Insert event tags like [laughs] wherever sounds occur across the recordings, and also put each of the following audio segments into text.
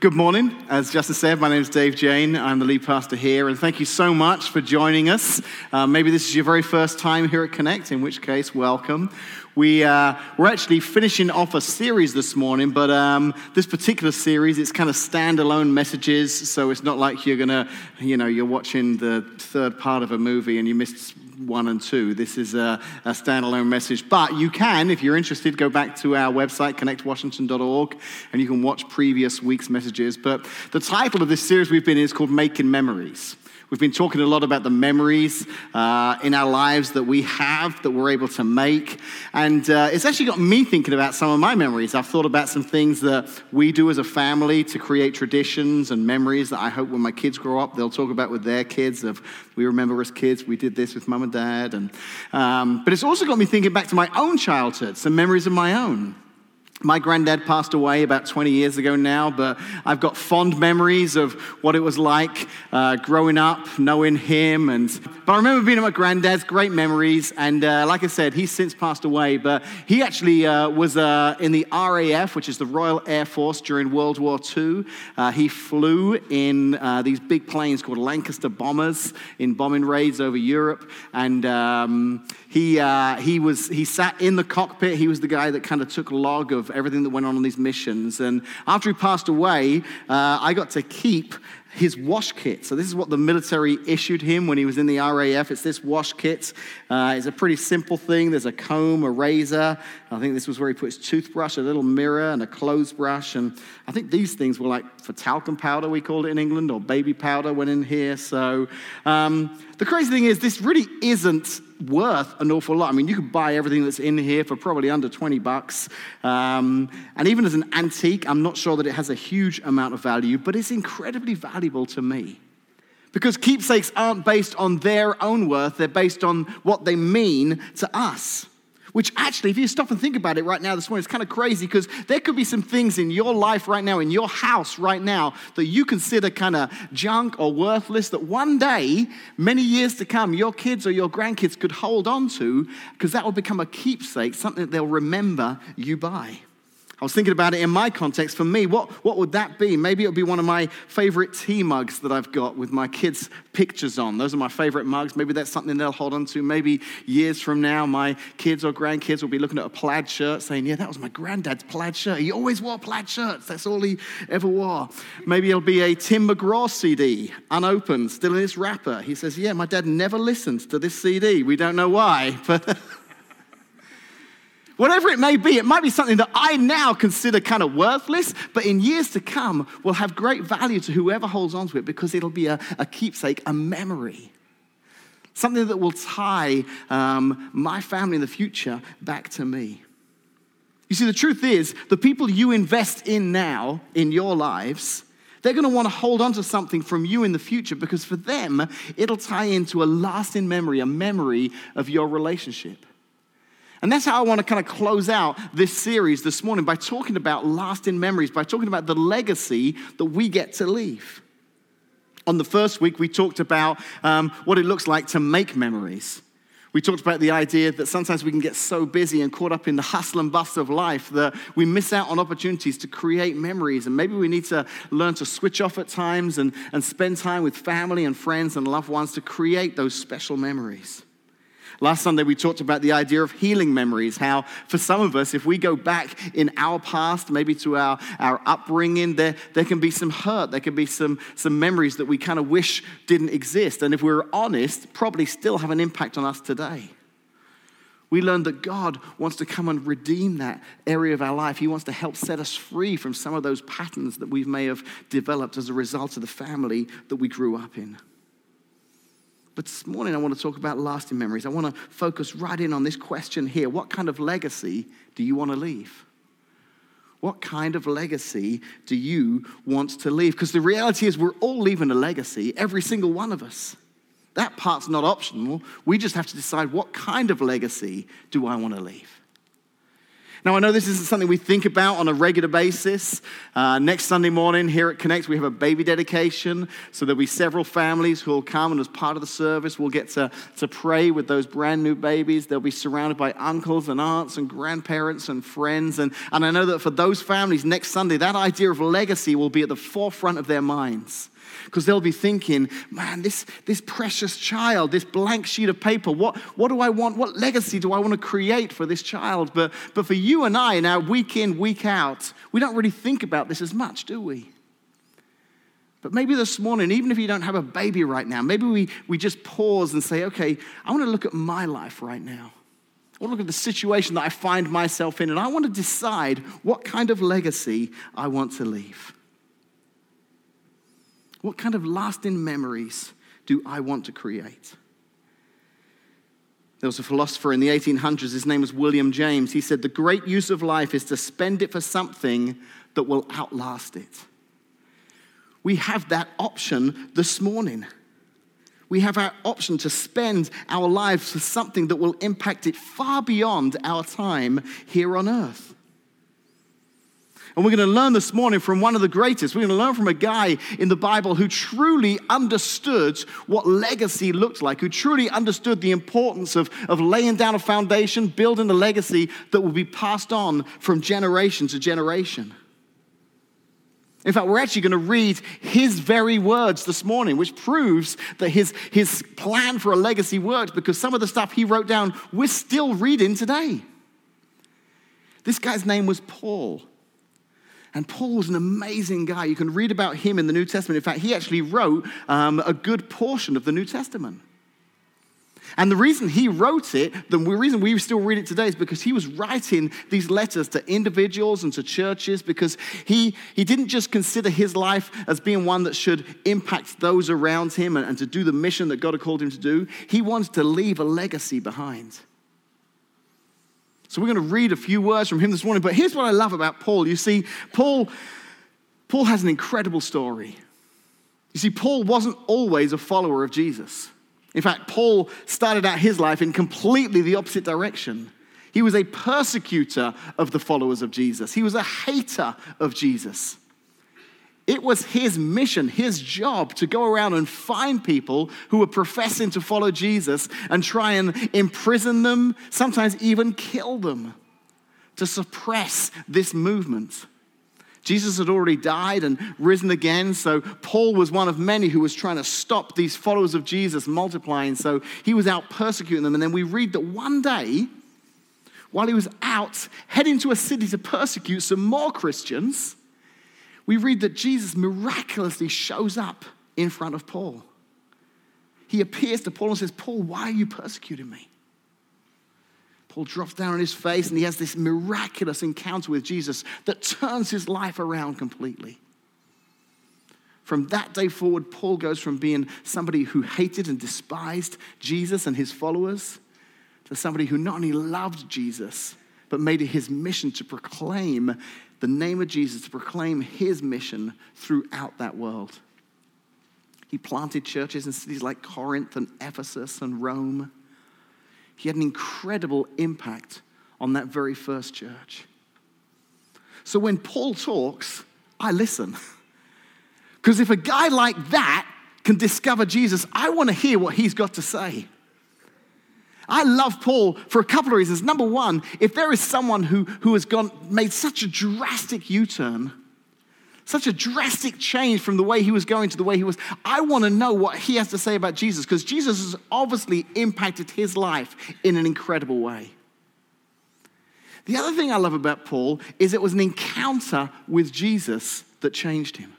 Good morning. As Justin said, my name is Dave Jane. I'm the lead pastor here, and thank you so much for joining us. Uh, maybe this is your very first time here at Connect, in which case, welcome. We, uh, we're actually finishing off a series this morning, but um, this particular series, it's kind of standalone messages, so it's not like you're going to, you know, you're watching the third part of a movie and you missed one and two. This is a, a, standalone message. But you can, if you're interested, go back to our website, connectwashington.org, and you can watch previous week's messages. But the title of this series we've been in is called Making Memories. We've been talking a lot about the memories uh, in our lives that we have, that we're able to make. And uh, it's actually got me thinking about some of my memories. I've thought about some things that we do as a family to create traditions and memories that I hope when my kids grow up, they'll talk about with their kids of, we remember as kids, we did this with mum and dad. And, um, but it's also got me thinking back to my own childhood, some memories of my own. My granddad passed away about 20 years ago now, but I've got fond memories of what it was like uh, growing up, knowing him. And, but I remember being at my granddad's, great memories. And uh, like I said, he's since passed away, but he actually uh, was uh, in the RAF, which is the Royal Air Force during World War II. Uh, he flew in uh, these big planes called Lancaster bombers in bombing raids over Europe. And um, he, he, was, he sat in the cockpit. He was the guy that kind of took log of everything that went on on these missions. And after he passed away, uh, I got to keep his wash kit. So, this is what the military issued him when he was in the RAF. It's this wash kit. Uh, it's a pretty simple thing. There's a comb, a razor. I think this was where he put his toothbrush, a little mirror, and a clothes brush. And I think these things were like for talcum powder, we called it in England, or baby powder went in here. So, um, the crazy thing is, this really isn't worth an awful lot. I mean, you could buy everything that's in here for probably under 20 bucks. Um, and even as an antique, I'm not sure that it has a huge amount of value, but it's incredibly valuable to me. Because keepsakes aren't based on their own worth, they're based on what they mean to us. Which actually, if you stop and think about it right now this morning, it's kind of crazy because there could be some things in your life right now, in your house right now, that you consider kind of junk or worthless that one day, many years to come, your kids or your grandkids could hold on to because that will become a keepsake, something that they'll remember you by. I was thinking about it in my context. For me, what, what would that be? Maybe it would be one of my favorite tea mugs that I've got with my kids' pictures on. Those are my favorite mugs. Maybe that's something they'll hold on to. Maybe years from now, my kids or grandkids will be looking at a plaid shirt saying, Yeah, that was my granddad's plaid shirt. He always wore plaid shirts. That's all he ever wore. Maybe it'll be a Tim McGraw CD, unopened, still in its wrapper. He says, Yeah, my dad never listened to this CD. We don't know why, [laughs] but. Whatever it may be, it might be something that I now consider kind of worthless, but in years to come will have great value to whoever holds on to it because it'll be a, a keepsake, a memory. Something that will tie um, my family in the future back to me. You see, the truth is, the people you invest in now in your lives, they're going to want to hold on to something from you in the future because for them, it'll tie into a lasting memory, a memory of your relationship. And that's how I want to kind of close out this series this morning by talking about lasting memories, by talking about the legacy that we get to leave. On the first week, we talked about um, what it looks like to make memories. We talked about the idea that sometimes we can get so busy and caught up in the hustle and bustle of life that we miss out on opportunities to create memories. And maybe we need to learn to switch off at times and, and spend time with family and friends and loved ones to create those special memories. Last Sunday, we talked about the idea of healing memories, how for some of us, if we go back in our past, maybe to our, our upbringing, there, there can be some hurt, there can be some, some memories that we kind of wish didn't exist. And if we're honest, probably still have an impact on us today. We learned that God wants to come and redeem that area of our life. He wants to help set us free from some of those patterns that we may have developed as a result of the family that we grew up in. But this morning, I want to talk about lasting memories. I want to focus right in on this question here What kind of legacy do you want to leave? What kind of legacy do you want to leave? Because the reality is, we're all leaving a legacy, every single one of us. That part's not optional. We just have to decide what kind of legacy do I want to leave. Now, I know this isn't something we think about on a regular basis. Uh, next Sunday morning here at Connect, we have a baby dedication. So there'll be several families who will come, and as part of the service, we'll get to, to pray with those brand new babies. They'll be surrounded by uncles and aunts and grandparents and friends. And, and I know that for those families, next Sunday, that idea of legacy will be at the forefront of their minds because they'll be thinking, man, this, this precious child, this blank sheet of paper, what, what do I want? What legacy do I want to create for this child? But, but for you and I, now week in, week out, we don't really think about this as much, do we? But maybe this morning, even if you don't have a baby right now, maybe we, we just pause and say, okay, I want to look at my life right now. I want to look at the situation that I find myself in, and I want to decide what kind of legacy I want to leave. What kind of lasting memories do I want to create? There was a philosopher in the 1800s, his name was William James. He said, The great use of life is to spend it for something that will outlast it. We have that option this morning. We have our option to spend our lives for something that will impact it far beyond our time here on earth. And we're going to learn this morning from one of the greatest. We're going to learn from a guy in the Bible who truly understood what legacy looked like, who truly understood the importance of, of laying down a foundation, building a legacy that will be passed on from generation to generation. In fact, we're actually going to read his very words this morning, which proves that his, his plan for a legacy worked because some of the stuff he wrote down we're still reading today. This guy's name was Paul. And Paul was an amazing guy. You can read about him in the New Testament. In fact, he actually wrote um, a good portion of the New Testament. And the reason he wrote it, the reason we still read it today, is because he was writing these letters to individuals and to churches because he, he didn't just consider his life as being one that should impact those around him and, and to do the mission that God had called him to do. He wanted to leave a legacy behind. So we're going to read a few words from him this morning. But here's what I love about Paul. You see, Paul, Paul has an incredible story. You see, Paul wasn't always a follower of Jesus. In fact, Paul started out his life in completely the opposite direction. He was a persecutor of the followers of Jesus, he was a hater of Jesus. It was his mission, his job to go around and find people who were professing to follow Jesus and try and imprison them, sometimes even kill them, to suppress this movement. Jesus had already died and risen again, so Paul was one of many who was trying to stop these followers of Jesus multiplying. So he was out persecuting them. And then we read that one day, while he was out heading to a city to persecute some more Christians, we read that Jesus miraculously shows up in front of Paul. He appears to Paul and says, Paul, why are you persecuting me? Paul drops down on his face and he has this miraculous encounter with Jesus that turns his life around completely. From that day forward, Paul goes from being somebody who hated and despised Jesus and his followers to somebody who not only loved Jesus, but made it his mission to proclaim the name of Jesus to proclaim his mission throughout that world. He planted churches in cities like Corinth and Ephesus and Rome. He had an incredible impact on that very first church. So when Paul talks, I listen. [laughs] Because if a guy like that can discover Jesus, I want to hear what he's got to say. I love Paul for a couple of reasons. Number one, if there is someone who, who has gone, made such a drastic U turn, such a drastic change from the way he was going to the way he was, I want to know what he has to say about Jesus because Jesus has obviously impacted his life in an incredible way. The other thing I love about Paul is it was an encounter with Jesus that changed him.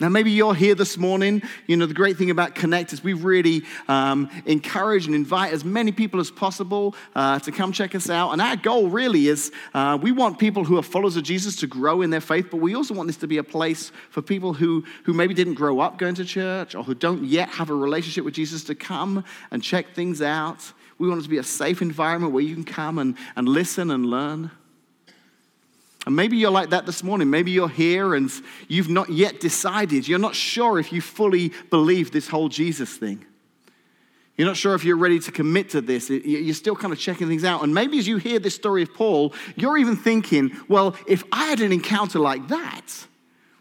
Now, maybe you're here this morning. You know, the great thing about Connect is we really um, encourage and invite as many people as possible uh, to come check us out. And our goal really is uh, we want people who are followers of Jesus to grow in their faith, but we also want this to be a place for people who, who maybe didn't grow up going to church or who don't yet have a relationship with Jesus to come and check things out. We want it to be a safe environment where you can come and, and listen and learn. And maybe you're like that this morning. Maybe you're here and you've not yet decided. You're not sure if you fully believe this whole Jesus thing. You're not sure if you're ready to commit to this. You're still kind of checking things out. And maybe as you hear this story of Paul, you're even thinking, well, if I had an encounter like that,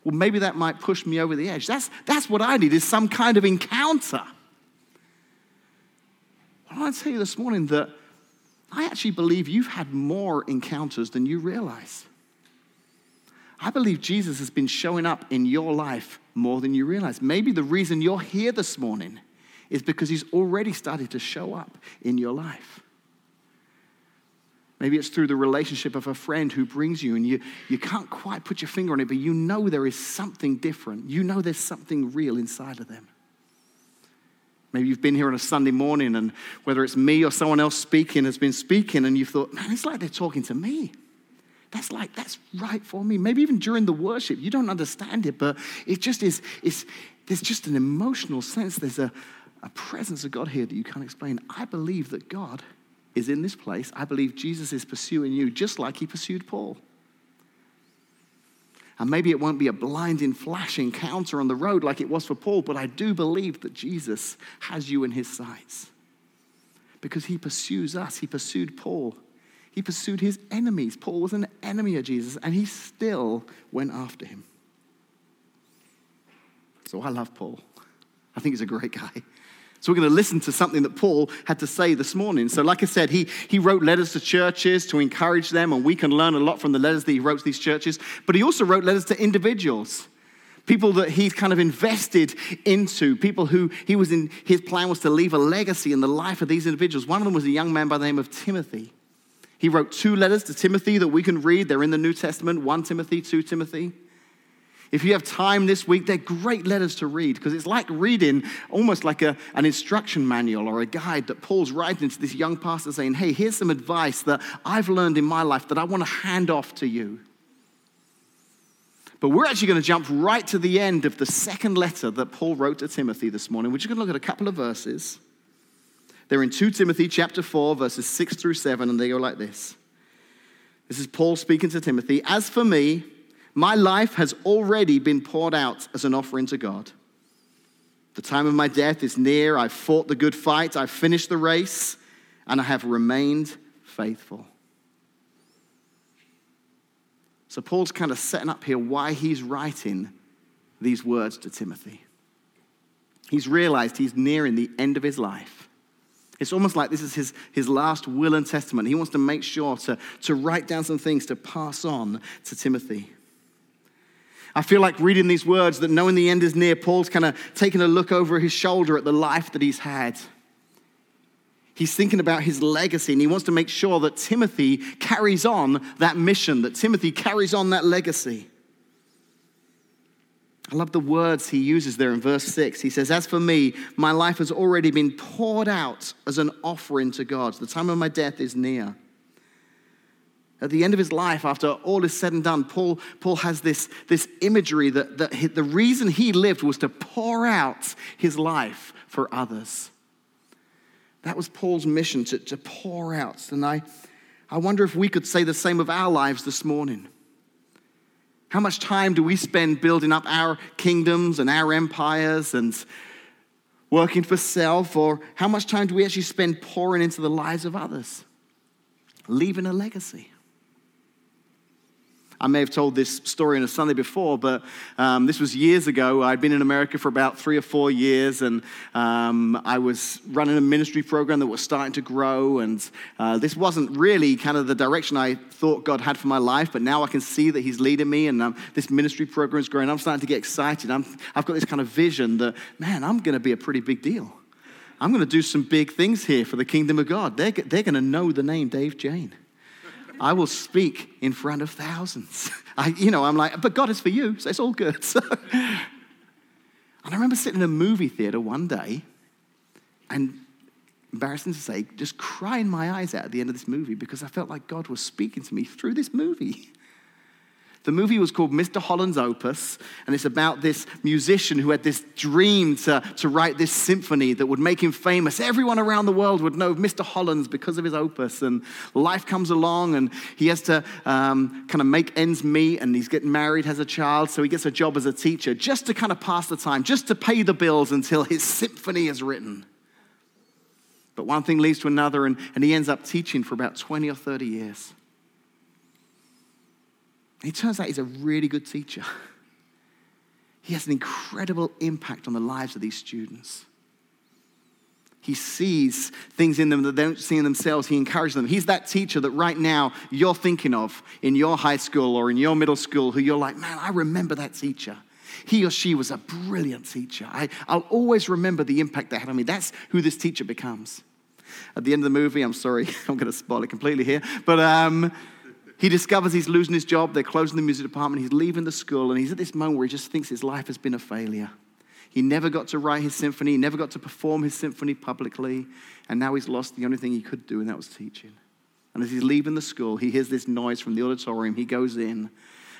well, maybe that might push me over the edge. That's, that's what I need, is some kind of encounter. Well, I want to tell you this morning that I actually believe you've had more encounters than you realize. I believe Jesus has been showing up in your life more than you realize. Maybe the reason you're here this morning is because he's already started to show up in your life. Maybe it's through the relationship of a friend who brings you, and you, you can't quite put your finger on it, but you know there is something different. You know there's something real inside of them. Maybe you've been here on a Sunday morning, and whether it's me or someone else speaking has been speaking, and you've thought, man, it's like they're talking to me. That's like, that's right for me. Maybe even during the worship, you don't understand it, but it just is, it's, there's just an emotional sense. There's a, a presence of God here that you can't explain. I believe that God is in this place. I believe Jesus is pursuing you just like he pursued Paul. And maybe it won't be a blinding flash encounter on the road like it was for Paul, but I do believe that Jesus has you in his sights. Because he pursues us. He pursued Paul. He pursued his enemies. Paul was an enemy of Jesus, and he still went after him. So I love Paul. I think he's a great guy. So we're going to listen to something that Paul had to say this morning. So, like I said, he, he wrote letters to churches to encourage them, and we can learn a lot from the letters that he wrote to these churches. But he also wrote letters to individuals, people that he's kind of invested into, people who he was in, his plan was to leave a legacy in the life of these individuals. One of them was a young man by the name of Timothy. He wrote two letters to Timothy that we can read. They're in the New Testament 1 Timothy, 2 Timothy. If you have time this week, they're great letters to read because it's like reading almost like a, an instruction manual or a guide that Paul's writing to this young pastor saying, Hey, here's some advice that I've learned in my life that I want to hand off to you. But we're actually going to jump right to the end of the second letter that Paul wrote to Timothy this morning. We're just going to look at a couple of verses. They're in 2 Timothy chapter 4, verses 6 through 7, and they go like this. This is Paul speaking to Timothy. As for me, my life has already been poured out as an offering to God. The time of my death is near. I've fought the good fight, I've finished the race, and I have remained faithful. So, Paul's kind of setting up here why he's writing these words to Timothy. He's realized he's nearing the end of his life. It's almost like this is his, his last will and testament. He wants to make sure to, to write down some things to pass on to Timothy. I feel like reading these words that knowing the end is near, Paul's kind of taking a look over his shoulder at the life that he's had. He's thinking about his legacy and he wants to make sure that Timothy carries on that mission, that Timothy carries on that legacy. I love the words he uses there in verse 6. He says, As for me, my life has already been poured out as an offering to God. The time of my death is near. At the end of his life, after all is said and done, Paul, Paul has this, this imagery that, that the reason he lived was to pour out his life for others. That was Paul's mission, to, to pour out. And I, I wonder if we could say the same of our lives this morning. How much time do we spend building up our kingdoms and our empires and working for self? Or how much time do we actually spend pouring into the lives of others, leaving a legacy? I may have told this story on a Sunday before, but um, this was years ago. I'd been in America for about three or four years, and um, I was running a ministry program that was starting to grow. And uh, this wasn't really kind of the direction I thought God had for my life, but now I can see that He's leading me, and um, this ministry program is growing. I'm starting to get excited. i have got this kind of vision that, man, I'm going to be a pretty big deal. I'm going to do some big things here for the kingdom of God. They're, they're going to know the name Dave Jane. I will speak in front of thousands. [laughs] I, you know, I'm like, but God is for you, so it's all good. [laughs] So, and I remember sitting in a movie theater one day and embarrassing to say, just crying my eyes out at the end of this movie because I felt like God was speaking to me through this movie. [laughs] The movie was called Mr. Holland's Opus, and it's about this musician who had this dream to, to write this symphony that would make him famous. Everyone around the world would know Mr. Holland's because of his opus. And life comes along, and he has to um, kind of make ends meet, and he's getting married, has a child, so he gets a job as a teacher just to kind of pass the time, just to pay the bills until his symphony is written. But one thing leads to another, and, and he ends up teaching for about 20 or 30 years. It turns out he's a really good teacher. [laughs] He has an incredible impact on the lives of these students. He sees things in them that they don't see in themselves. He encourages them. He's that teacher that right now you're thinking of in your high school or in your middle school who you're like, man, I remember that teacher. He or she was a brilliant teacher. I, will always remember the impact they had on me. That's who this teacher becomes. At the end of the movie, I'm sorry, [laughs] I'm going to spoil it completely here, but um, he discovers he's losing his job. They're closing the music department. He's leaving the school, and he's at this moment where he just thinks his life has been a failure. He never got to write his symphony, he never got to perform his symphony publicly, and now he's lost the only thing he could do, and that was teaching. And as he's leaving the school, he hears this noise from the auditorium. He goes in,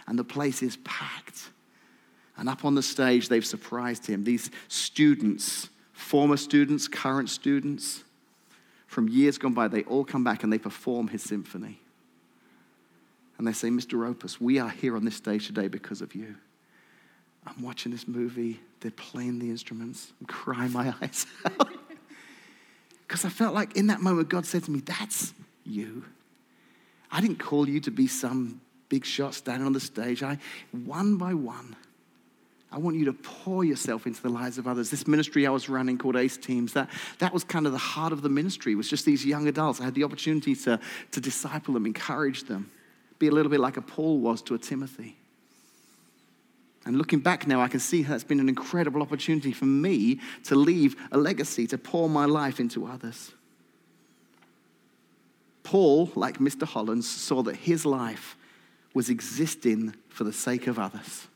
and the place is packed. And up on the stage, they've surprised him. These students, former students, current students, from years gone by, they all come back and they perform his symphony and they say, Mr. Opus, we are here on this stage today because of you. I'm watching this movie, they're playing the instruments, I'm crying my [laughs] eyes out. [laughs] Because I felt like in that moment, God said to me, That's you. I didn't call you to be some big shot standing on the stage. I, one by one, I want you to pour yourself into the lives of others. This ministry I was running called Ace Teams, that, that was kind of the heart of the ministry, was just these young adults. I had the opportunity to, to disciple them, encourage them be a little bit like a Paul was to a Timothy. And looking back now, I can see it's been an incredible opportunity for me to leave a legacy, to pour my life into others. Paul, like Mr. Holland's, saw that his life was existing for the sake of others.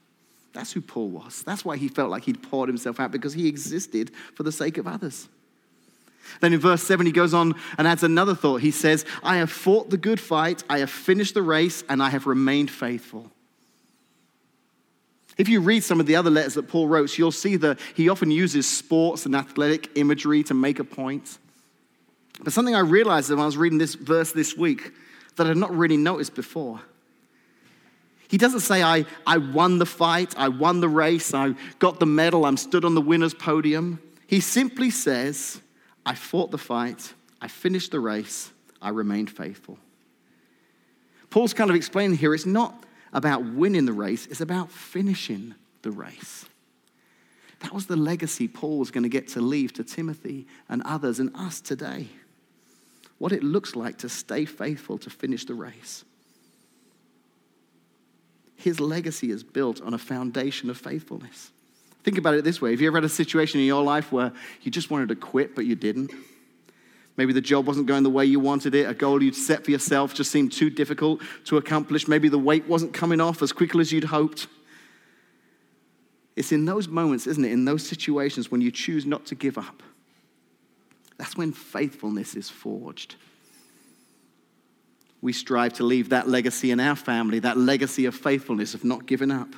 That's who Paul was. That's why he felt like he'd poured himself out, because he existed for the sake of others. Then in verse 7, he goes on and adds another thought. He says, I have fought the good fight, I have finished the race, and I have remained faithful. If you read some of the other letters that Paul wrote, you'll see that he often uses sports and athletic imagery to make a point. But something I realized when I was reading this verse this week that I'd not really noticed before. He doesn't say, I, I won the fight, I won the race, I got the medal, I'm stood on the winner's podium. He simply says, I fought the fight, I finished the race, I remained faithful. Paul's kind of explaining here it's not about winning the race, it's about finishing the race. That was the legacy Paul was going to get to leave to Timothy and others and us today. What it looks like to stay faithful to finish the race. His legacy is built on a foundation of faithfulness. Think about it this way. Have you ever had a situation in your life where you just wanted to quit, but you didn't? Maybe the job wasn't going the way you wanted it. A goal you'd set for yourself just seemed too difficult to accomplish. Maybe the weight wasn't coming off as quickly as you'd hoped. It's in those moments, isn't it? In those situations when you choose not to give up. That's when faithfulness is forged. We strive to leave that legacy in our family, that legacy of faithfulness, of not giving up.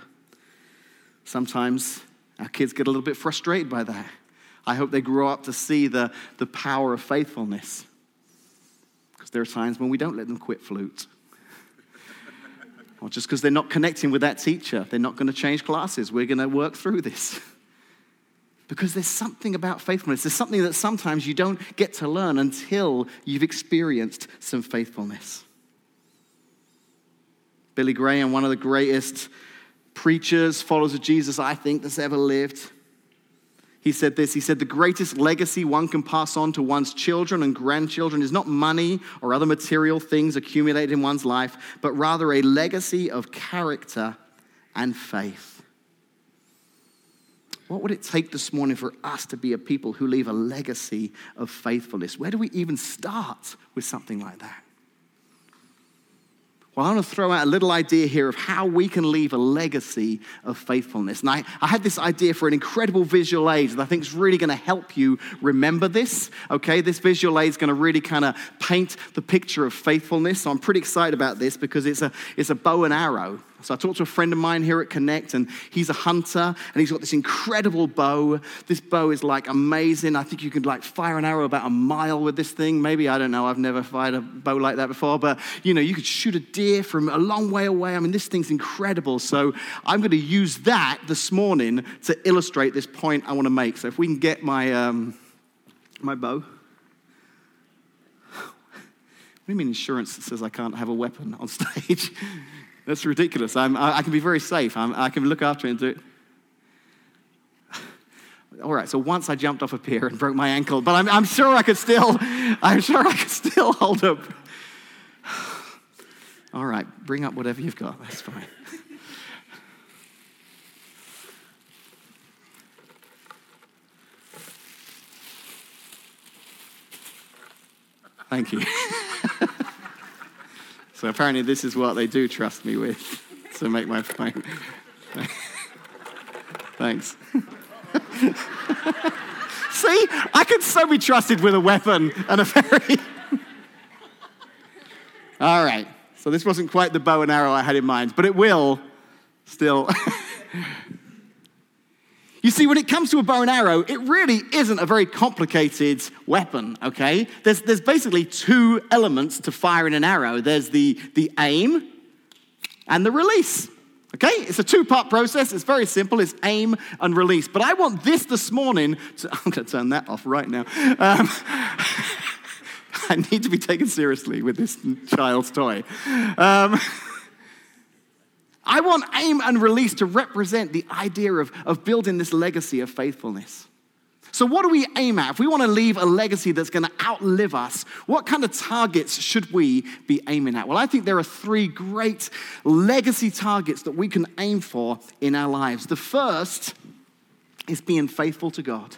Sometimes our kids get a little bit frustrated by that. I hope they grow up to see the, the power of faithfulness. Because there are times when we don't let them quit flute. or just because they're not connecting with that teacher, they're not going to change classes. We're going to work through this. because there's something about faithfulness. There's something that sometimes you don't get to learn until you've experienced some faithfulness. Billy Graham, one of the greatest preachers, followers of Jesus, I think, that's ever lived. He said this He said, The greatest legacy one can pass on to one's children and grandchildren is not money or other material things accumulated in one's life, but rather a legacy of character and faith. What would it take this morning for us to be a people who leave a legacy of faithfulness? Where do we even start with something like that? Well, I want to throw out a little idea here of how we can leave a legacy of faithfulness. And I, I had this idea for an incredible visual aid that I think is really going to help you remember this. Okay, this visual aid is going to really kind of paint the picture of faithfulness. So I'm pretty excited about this because it's a, it's a bow and arrow. So I talked to a friend of mine here at Connect, and he's a hunter, and he's got this incredible bow. This bow is like amazing. I think you could like fire an arrow about a mile with this thing. Maybe I don't know. I've never fired a bow like that before, but you know, you could shoot a deer from a long way away. I mean, this thing's incredible. So I'm going to use that this morning to illustrate this point I want to make. So if we can get my um, my bow. What do you mean insurance that says I can't have a weapon on [laughs] stage? That's ridiculous. I, I can be very safe. I'm, i can look after it and do it. [sighs] All right, so once I jumped off a pier and broke my ankle, but I'm, I'm sure I could still, I'm sure I could still hold up. [sighs] All right, bring up whatever you've got. That's fine. [laughs] Thank you. [laughs] so apparently, this is what they do trust me with to make my [laughs] point. Thanks. [laughs] See, I could so be trusted with a weapon and a very. [laughs] All right. So this wasn't quite the bow and arrow I had in mind, but it will still. You see, when it comes to a bow and arrow, it really isn't a very complicated weapon, okay? There's, there's basically two elements to firing an arrow there's the, the aim and the release. Okay? It's a two part process. It's very simple. It's aim and release. But I want this this morning to. [laughs] I'm going to turn that off right now. Um, [laughs] I need to be taken seriously with this child's toy. Um, [laughs] I want aim and release to represent the idea of, of building this legacy of faithfulness. So, what do we aim at? If we want to leave a legacy that's going to outlive us, what kind of targets should we be aiming at? Well, I think there are three great legacy targets that we can aim for in our lives. The first is being faithful to God.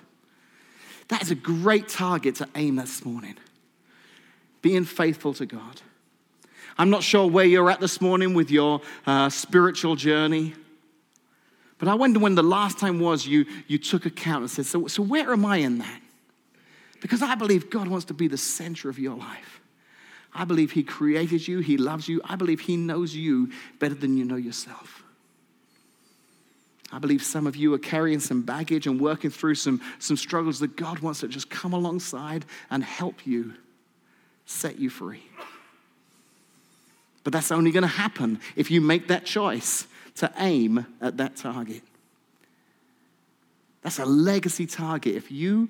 That is a great target to aim this morning. Being faithful to God. I'm not sure where you're at this morning with your uh, spiritual journey. But I wonder when the last time was you, you took account and said, so, so where am I in that? Because I believe God wants to be the center of your life. I believe He created you, He loves you. I believe He knows you better than you know yourself. I believe some of you are carrying some baggage and working through some, some struggles that God wants to just come alongside and help you set you free. But that's only going to happen if you make that choice to aim at that target. That's a legacy target. If you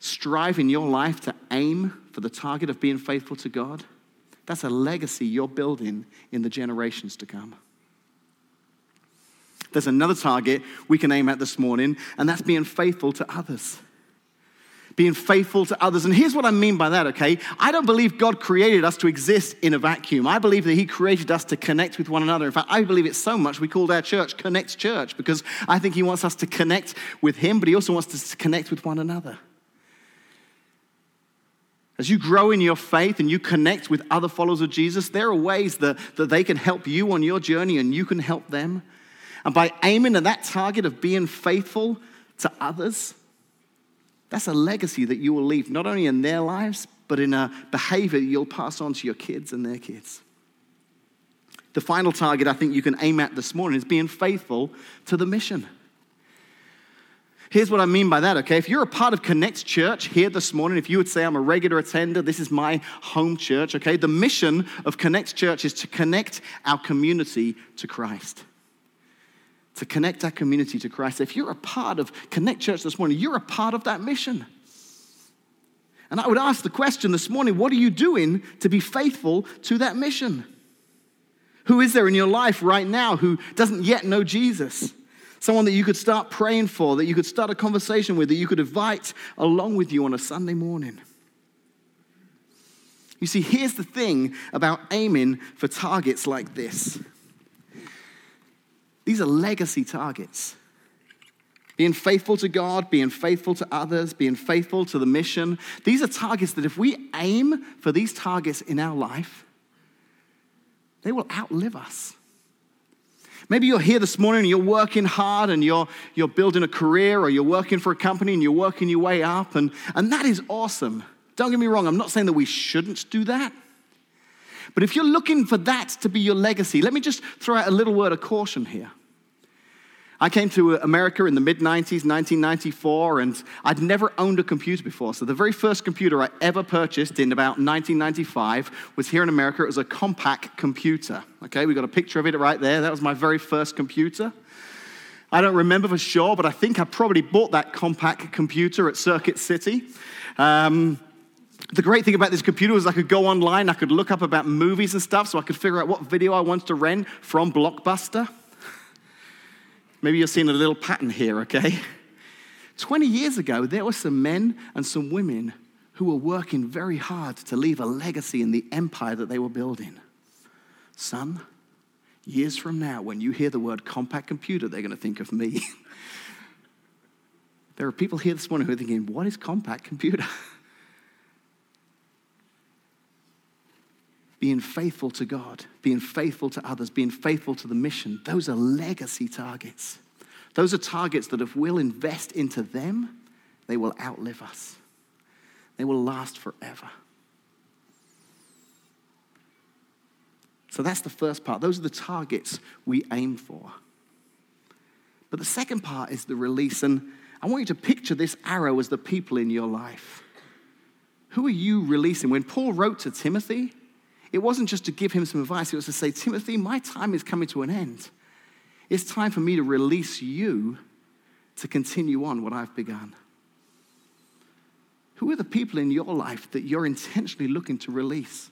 strive in your life to aim for the target of being faithful to God, that's a legacy you're building in the generations to come. There's another target we can aim at this morning, and that's being faithful to others being faithful to others. And here's what I mean by that, okay? I don't believe God created us to exist in a vacuum. I believe that He created us to connect with one another. In fact, I believe it so much we called our church Connect Church because I think He wants us to connect with Him, but He also wants us to connect with one another. As you grow in your faith and you connect with other followers of Jesus, there are ways that, that they can help you on your journey and you can help them. And by aiming at that target of being faithful to others, that's a legacy that you will leave not only in their lives, but in a behavior you'll pass on to your kids and their kids. The final target I think you can aim at this morning is being faithful to the mission. Here's what I mean by that, okay? If you're a part of Connect Church here this morning, if you would say, I'm a regular attender, this is my home church, okay? The mission of Connect Church is to connect our community to Christ to connect our community to Christ. If you're a part of Connect Church this morning, you're a part of that mission. And I would ask the question this morning what are you doing to be faithful to that mission? Who is there in your life right now who doesn't yet know Jesus? Someone that you could start praying for, that you could start a conversation with, that you could invite along with you on a Sunday morning. You see, here's the thing about aiming for targets like this these are legacy targets. Being faithful to God, being faithful to others, being faithful to the mission. These are targets that if we aim for these targets in our life, they will outlive us. Maybe you're here this morning and you're working hard and you're, you're building a career or you're working for a company and you're working your way up, and, and that is awesome. Don't get me wrong, I'm not saying that we shouldn't do that. But if you're looking for that to be your legacy, let me just throw out a little word of caution here. I came to America in the mid 90s, 1994, and I'd never owned a computer before. So the very first computer I ever purchased in about 1995 was here in America. It was a Compaq computer. Okay, we got a picture of it right there. That was my very first computer. I don't remember for sure, but I think I probably bought that Compaq computer at Circuit City. Um, the great thing about this computer was I could go online, I could look up about movies and stuff, so I could figure out what video I wanted to rent from Blockbuster. Maybe you're seeing a little pattern here, okay? 20 years ago, there were some men and some women who were working very hard to leave a legacy in the empire that they were building. Son, years from now, when you hear the word Compaq computer, they're going to think of me. [laughs] there are people here this morning who are thinking, what is Compaq computer? [laughs] being faithful to God, being faithful to others, being faithful to the mission, those are legacy targets. Those are targets that if we'll invest into them, they will outlive us. They will last forever. So that's the first part. Those are the targets we aim for. But the second part is the release. And I want you to picture this arrow as the people in your life. Who are you releasing? When Paul wrote to Timothy, it wasn't just to give him some advice, it was to say, Timothy, my time is coming to an end. It's time for me to release you to continue on what I've begun. Who are the people in your life that you're intentionally looking to release?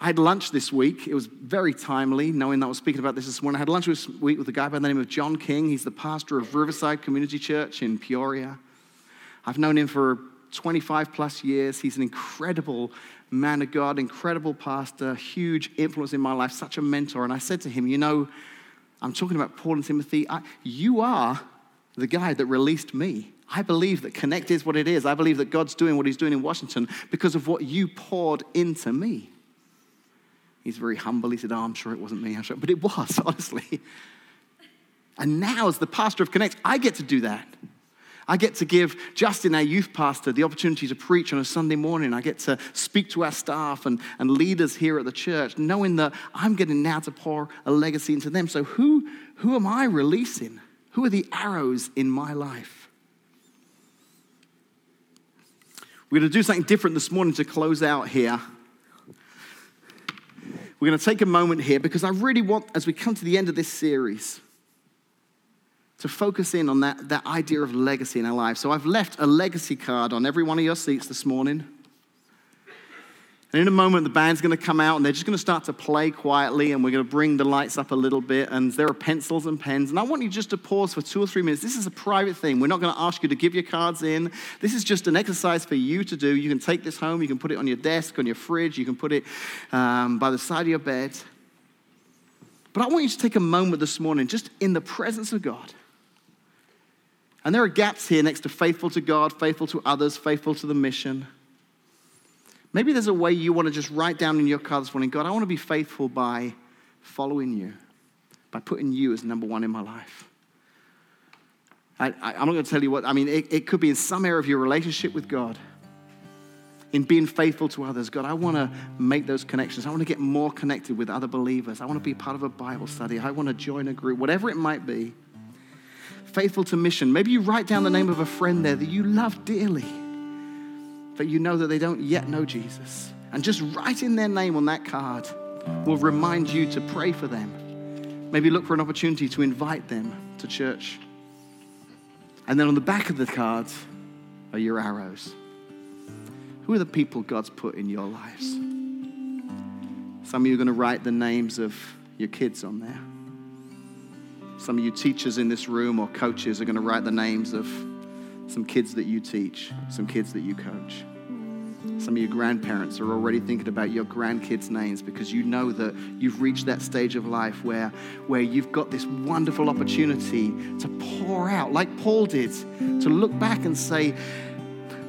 I had lunch this week. It was very timely, knowing that I was speaking about this this morning. I had lunch this week with a guy by the name of John King. He's the pastor of Riverside Community Church in Peoria. I've known him for 25 plus years. He's an incredible man of God, incredible pastor, huge influence in my life, such a mentor. And I said to him, You know, I'm talking about Paul and Timothy. I, you are the guy that released me. I believe that Connect is what it is. I believe that God's doing what He's doing in Washington because of what you poured into me. He's very humble. He said, Oh, I'm sure it wasn't me. I'm sure. But it was, [laughs] honestly. And now, as the pastor of Connect, I get to do that. I get to give Justin, our youth pastor, the opportunity to preach on a Sunday morning. I get to speak to our staff and, and leaders here at the church, knowing that I'm getting now to pour a legacy into them. So, who, who am I releasing? Who are the arrows in my life? We're going to do something different this morning to close out here. We're going to take a moment here because I really want, as we come to the end of this series, to focus in on that, that idea of legacy in our lives. So I've left a legacy card on every one of your seats this morning. And in a moment, the band's going to come out and they're just going to start to play quietly, and we're going to bring the lights up a little bit. And there are pencils and pens. And I want you just to pause for two or three minutes. This is a private thing. We're not going to ask you to give your cards in. This is just an exercise for you to do. You can take this home, you can put it on your desk, on your fridge, you can put it um, by the side of your bed. But I want you to take a moment this morning, just in the presence of God, and there are gaps here next to faithful to God, faithful to others, faithful to the mission. Maybe there's a way you want to just write down in your card this morning God, I want to be faithful by following you, by putting you as number one in my life. I, am not going to tell you what, I mean, it, it could be in some area of your relationship with God, in being faithful to others. God, I want to make those connections. I want to get more connected with other believers. I want to be part of a Bible study. I want to join a group, whatever it might be faithful to mission. Maybe you write down the name of a friend there that you love dearly, but you know that they don't yet know Jesus. And just writing their name on that card will remind you to pray for them. Maybe look for an opportunity to invite them to church. And then on the back of the card are your arrows. Who are the people God's put in your lives? Some of you are going to write the names of your kids on there. Some of you teachers in this room or coaches are going to write the names of some kids that you teach, some kids that you coach. Some of your grandparents are already thinking about your grandkids' names because you know that you've reached that stage of life where, where you've got this wonderful opportunity to pour out, like Paul did, to look back and say,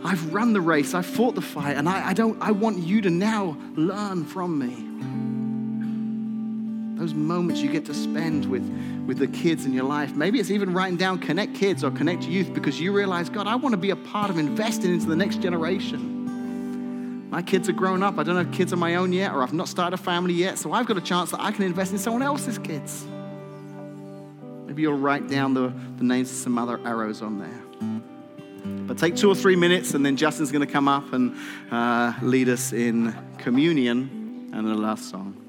I've run the race, I've fought the fight, and I, I don't I want you to now learn from me. Those moments you get to spend with, with the kids in your life. Maybe it's even writing down Connect Kids or Connect Youth because you realize, God, I want to be a part of investing into the next generation. My kids are grown up. I don't have kids of my own yet, or I've not started a family yet, so I've got a chance that I can invest in someone else's kids. Maybe you'll write down the, the names of some other arrows on there. But take two or three minutes, and then Justin's going to come up and uh, lead us in communion and the last song.